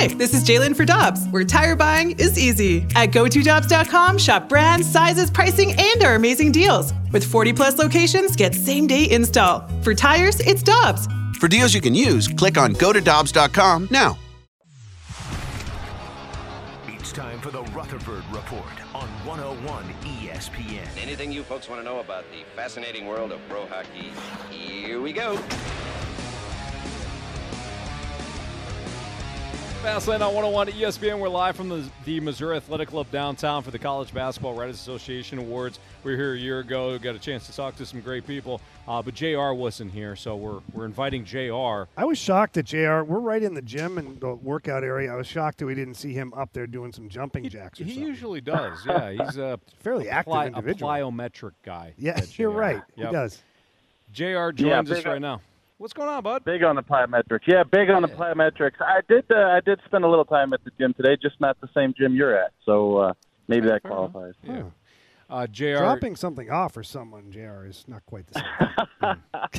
Hi, this is Jalen for Dobbs, where tire buying is easy. At GoToDobbs.com, shop brands, sizes, pricing, and our amazing deals. With 40 plus locations, get same day install. For tires, it's Dobbs. For deals you can use, click on GoToDobbs.com now. It's time for the Rutherford Report on 101 ESPN. Anything you folks want to know about the fascinating world of pro hockey? Here we go. Fastlane on 101 at ESPN. We're live from the, the Missouri Athletic Club downtown for the College Basketball Writers Association Awards. We were here a year ago, got a chance to talk to some great people, uh, but JR wasn't here, so we're, we're inviting JR. I was shocked that JR, we're right in the gym and the workout area. I was shocked that we didn't see him up there doing some jumping jacks or something. He something. usually does, yeah. He's a Fairly active pli- individual. A plyometric guy. Yeah, you're right. Yep. He does. JR joins Yeah, us right up. now. What's going on, bud? Big on the plyometrics. Yeah, big on the plyometrics. I did. Uh, I did spend a little time at the gym today, just not the same gym you're at. So uh, maybe that qualifies. Yeah. Uh, JR. Dropping something off for someone, JR, is not quite the same.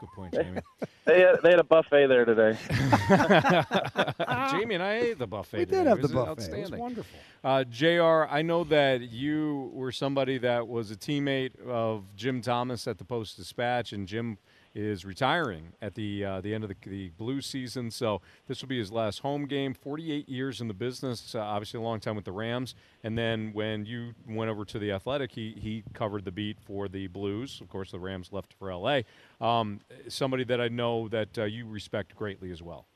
Good point, Jamie. They had, they had a buffet there today. Jamie and I ate the buffet. we today. did have the was buffet. It was Outstanding. wonderful. Uh, Jr. I know that you were somebody that was a teammate of Jim Thomas at the Post Dispatch, and Jim is retiring at the uh, the end of the, the Blues season. So this will be his last home game. 48 years in the business, uh, obviously a long time with the Rams. And then when you went over to the Athletic, he he covered the beat for the Blues. Of course, the Rams left for L.A. Um, somebody that I know that uh, you respect greatly as well.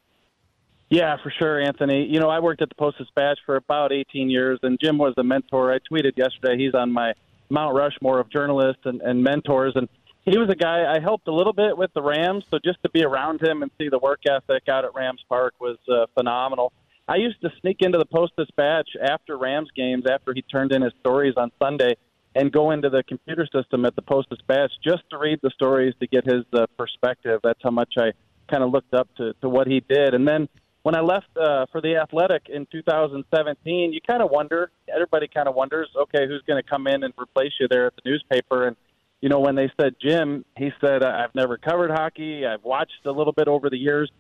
Yeah, for sure, Anthony. You know, I worked at the Post Dispatch for about 18 years, and Jim was a mentor. I tweeted yesterday he's on my Mount Rushmore of journalists and, and mentors, and he was a guy I helped a little bit with the Rams. So just to be around him and see the work ethic out at Rams Park was uh, phenomenal. I used to sneak into the Post Dispatch after Rams games, after he turned in his stories on Sunday, and go into the computer system at the Post Dispatch just to read the stories to get his uh, perspective. That's how much I kind of looked up to, to what he did. And then when I left uh, for the Athletic in 2017, you kind of wonder, everybody kind of wonders, okay, who's going to come in and replace you there at the newspaper? And, you know, when they said Jim, he said, I've never covered hockey. I've watched a little bit over the years.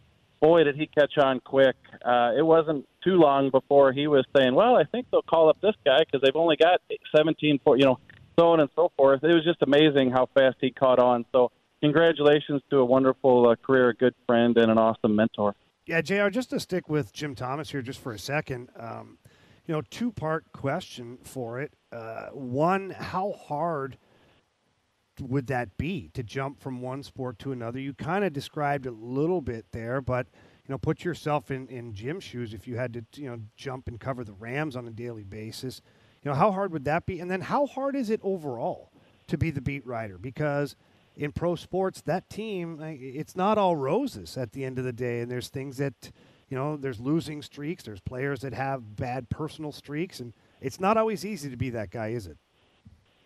Boy, did he catch on quick. Uh, it wasn't too long before he was saying, well, I think they'll call up this guy because they've only got 17, for, you know, so on and so forth. It was just amazing how fast he caught on. So, congratulations to a wonderful uh, career, a good friend, and an awesome mentor. Yeah, JR, just to stick with Jim Thomas here just for a second, um, you know, two part question for it. Uh, one, how hard would that be to jump from one sport to another? You kind of described a little bit there, but you know, put yourself in in Jim's shoes if you had to, you know, jump and cover the Rams on a daily basis. You know, how hard would that be? And then how hard is it overall to be the beat writer? Because in pro sports, that team, it's not all roses at the end of the day. And there's things that, you know, there's losing streaks, there's players that have bad personal streaks, and it's not always easy to be that guy, is it?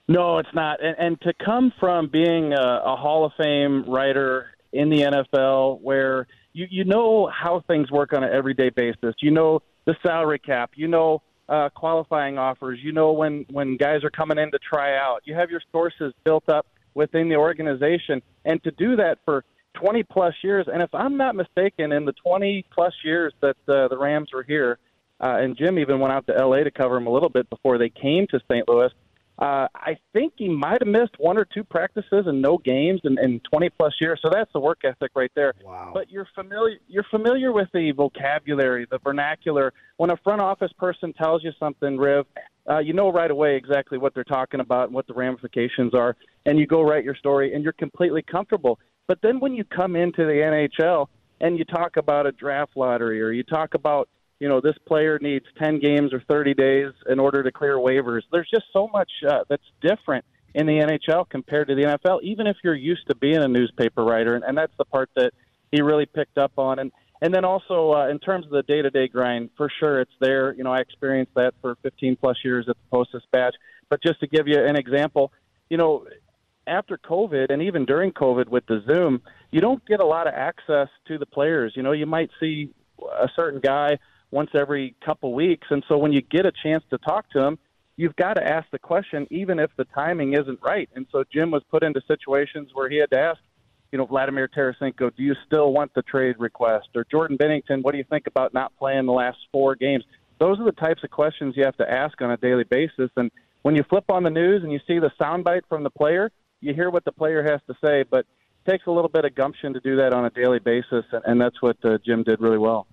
No, it's not. And, and to come from being a, a Hall of Fame writer in the NFL, where you you know how things work on an everyday basis. You know the salary cap. You know uh, qualifying offers. You know when when guys are coming in to try out. You have your sources built up within the organization, and to do that for 20 plus years. And if I'm not mistaken, in the 20 plus years that uh, the Rams were here, uh, and Jim even went out to LA to cover them a little bit before they came to St. Louis. Uh, I think he might have missed one or two practices and no games in, in 20 plus years. So that's the work ethic right there. Wow. But you're familiar. You're familiar with the vocabulary, the vernacular. When a front office person tells you something, Riv, uh, you know right away exactly what they're talking about and what the ramifications are, and you go write your story, and you're completely comfortable. But then when you come into the NHL and you talk about a draft lottery, or you talk about you know this player needs 10 games or 30 days in order to clear waivers. There's just so much uh, that's different in the NHL compared to the NFL, even if you're used to being a newspaper writer, and, and that's the part that he really picked up on. And and then also uh, in terms of the day-to-day grind, for sure it's there. You know, I experienced that for 15 plus years at the Post Dispatch. But just to give you an example, you know, after COVID and even during COVID with the Zoom, you don't get a lot of access to the players. You know, you might see a certain guy once every couple weeks, and so when you get a chance to talk to him, you've got to ask the question, even if the timing isn't right. And so Jim was put into situations where he had to ask, you know, Vladimir Tarasenko, do you still want the trade request? Or Jordan Binnington, what do you think about not playing the last four games? Those are the types of questions you have to ask on a daily basis. And when you flip on the news and you see the soundbite from the player, you hear what the player has to say, but it takes a little bit of gumption to do that on a daily basis, and that's what uh, Jim did really well.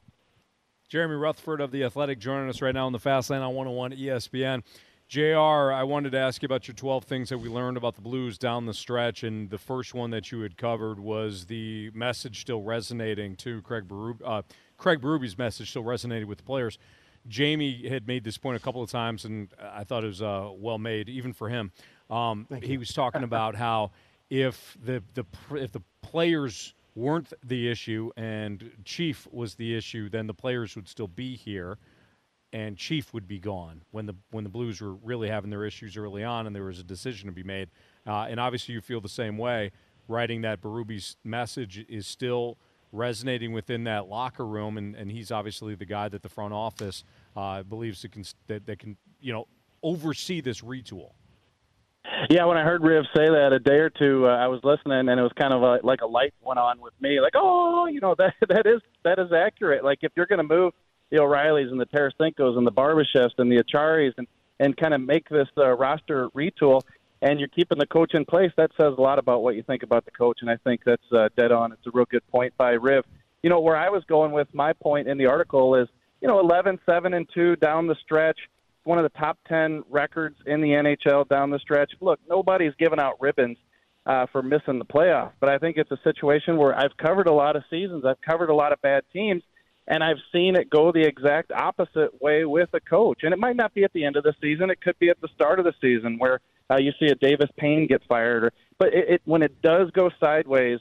Jeremy Rutherford of The Athletic joining us right now on the Fast Lane on 101 ESPN. JR, I wanted to ask you about your 12 things that we learned about the Blues down the stretch. And the first one that you had covered was the message still resonating to Craig Berube. Uh, Craig Berube's message still resonated with the players. Jamie had made this point a couple of times, and I thought it was uh, well made, even for him. Um, he was talking about how if the, the if the players weren't the issue and Chief was the issue, then the players would still be here and Chief would be gone when the when the Blues were really having their issues early on, and there was a decision to be made. Uh, and obviously, you feel the same way. Writing that Berube's message is still resonating within that locker room, and, and he's obviously the guy that the front office uh, believes that can that, that can you know oversee this retool. Yeah, when I heard Riv say that a day or two, uh, I was listening, and it was kind of a, like a light went on with me, like, oh, you know, that that is that is accurate. Like if you're going to move the O'Reillys and the Tarasenkos and the Barbashevs and the Acciaris and and kind of make this uh, roster retool. And you're keeping the coach in place. That says a lot about what you think about the coach, and I think that's uh, dead on. It's a real good point by Riv. You know where I was going with my point in the article is, you know, 11, 7, and two down the stretch. One of the top 10 records in the NHL down the stretch. Look, nobody's giving out ribbons uh, for missing the playoff, but I think it's a situation where I've covered a lot of seasons. I've covered a lot of bad teams, and I've seen it go the exact opposite way with a coach. And it might not be at the end of the season; it could be at the start of the season where uh, you see a Davis Payne get fired. Or, but it, it, when it does go sideways,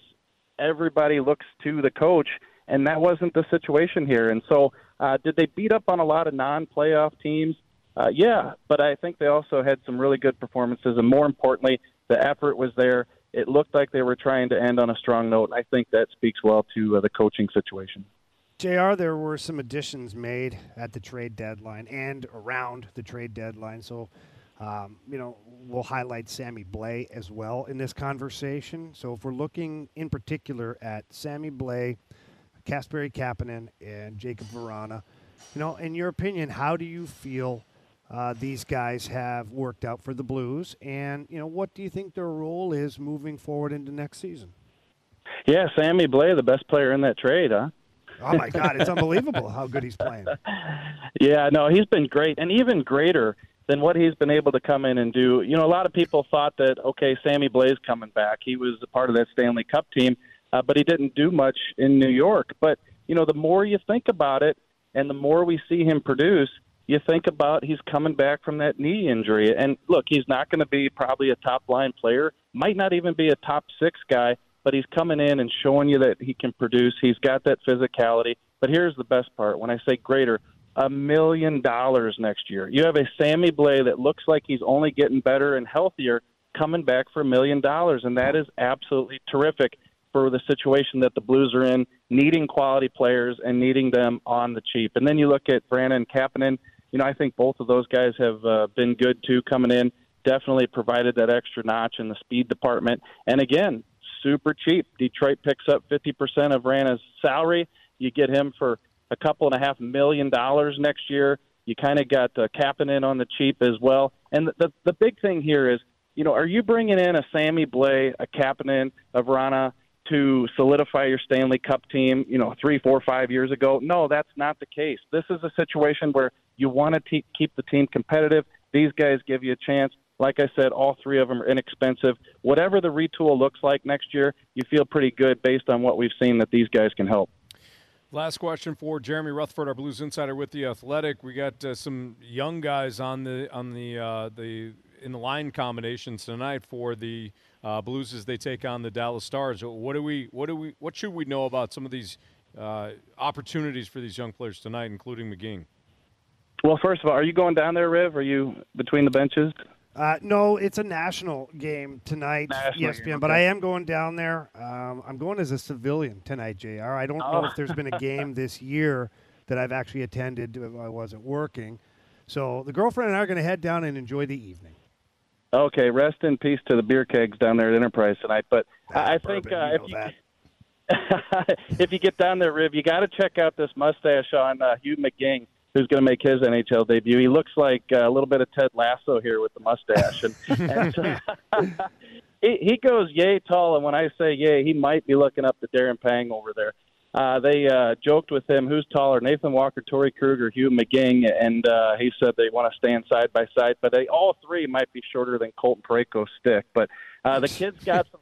everybody looks to the coach, and that wasn't the situation here. And so, uh, did they beat up on a lot of non-playoff teams? Uh, yeah, but I think they also had some really good performances, and more importantly, the effort was there. It looked like they were trying to end on a strong note. I think that speaks well to uh, the coaching situation. JR, there were some additions made at the trade deadline and around the trade deadline. So, um, you know, we'll highlight Sammy Blais as well in this conversation. So, if we're looking in particular at Sammy Blais, Kasperi Kapanen, and Jacob Vrana, you know, in your opinion, how do you feel uh, these guys have worked out for the Blues? And, you know, what do you think their role is moving forward into next season? Yeah, Sammy Blais, the best player in that trade, huh? Oh my God, it's unbelievable how good he's playing. Yeah, no, he's been great, and even greater than what he's been able to come in and do. You know, a lot of people thought that okay, Sammy Blais's coming back, he was a part of that Stanley Cup team, uh, but he didn't do much in New York. But you know, the more you think about it, and the more we see him produce, you think about he's coming back from that knee injury. And look, he's not going to be probably a top line player, might not even be a top six guy but he's coming in and showing you that he can produce. He's got that physicality. But here's the best part when I say greater, a million dollars next year. You have a Sammy Blais that looks like he's only getting better and healthier coming back for a million dollars, and that is absolutely terrific for the situation that the Blues are in, needing quality players and needing them on the cheap. And then you look at Brandon Kapanen. You know, I think both of those guys have uh, been good too coming in. Definitely provided that extra notch in the speed department. And again, super cheap. Detroit picks up 50% of Vrana's salary. You get him for a couple and a half million dollars next year. You kind of got uh, Kapanen on the cheap as well. And the, the the big thing here is, you know, are you bringing in a Sammy Blais, a Kapanen, a Rana to solidify your Stanley Cup team? You know, three, four, five years ago? No, that's not the case. This is a situation where you want to te- keep the team competitive. These guys give you a chance. Like I said, all three of them are inexpensive. Whatever the retool looks like next year, you feel pretty good based on what we've seen that these guys can help. Last question for Jeremy Rutherford, our Blues insider with the Athletic. We got uh, some young guys on the on the uh, the in the line combinations tonight for the uh, Blues as they take on the Dallas Stars. What do we what do we what should we know about some of these uh, opportunities for these young players tonight, including McGing? Well, first of all, are you going down there, Riv? Are you between the benches? Uh, no, it's a national game tonight, national ESPN. Game. But I am going down there. Um, I'm going as a civilian tonight, Jr. I don't oh. know if there's been a game this year that I've actually attended. If I wasn't working, so the girlfriend and I are going to head down and enjoy the evening. Okay, rest in peace to the beer kegs down there at Enterprise tonight. But I I think Bourbon, uh, you if you if you get down there, Riv, you got to check out this mustache on uh, Hugh McGing, who's going to make his NHL debut. He looks like uh, a little bit of Ted Lasso here with the mustache, and, and so, he he goes yay tall. And when I say yay, he might be looking up to Darren Pang over there. Uh, they uh, joked with him, who's taller, Nathan Walker, Torey Kruger, Hugh McGing, and uh, he said they want to stand side by side, but they all three might be shorter than Colton Parayko's stick. But uh, the kid's got some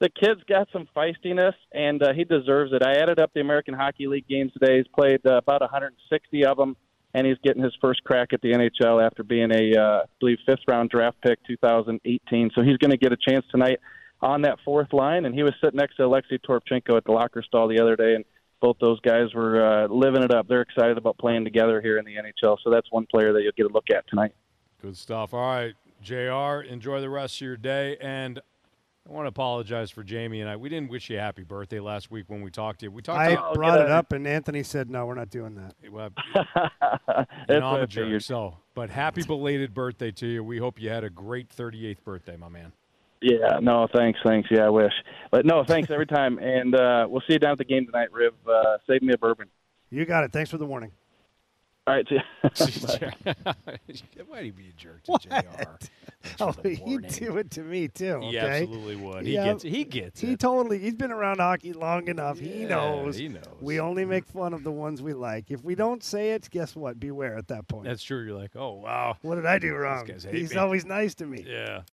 the kid's got some feistiness, and uh, he deserves it. I added up the American Hockey League games today. He's played uh, about 160 of them, and he's getting his first crack at the NHL after being a, uh, I believe, fifth round draft pick 2018. So he's going to get a chance tonight on that fourth line. And he was sitting next to Alexei Toropchenko at the locker stall the other day, and both those guys were uh, living it up. They're excited about playing together here in the NHL. So that's one player that you'll get a look at tonight. Good stuff. All right, JR, enjoy the rest of your day. And I want to apologize for Jamie and I. We didn't wish you a happy birthday last week when we talked to you. We talked I to brought it yeah. up, and Anthony said, "No, we're not doing that." Well, That's you know, I'm what jerk, so, but happy belated birthday to you. We hope you had a great 38th birthday, my man. Yeah, no, thanks, thanks. Yeah, I wish. But no, thanks every time. And uh, we'll see you down at the game tonight, Riv. Uh, save me a bourbon. You got it. Thanks for the warning. All right, see ya. Why'd he be a jerk to JR? Oh, he'd do it to me too. He okay? absolutely would. He Yeah. gets it. He gets He it. totally. He's been around hockey long enough. he knows. he knows. We only mm-hmm. make fun of the ones we like. If we don't say it, guess what? Beware at that point. That's true. You're like, oh wow. what did I do wrong? guys hate He's me. always nice to me. Yeah.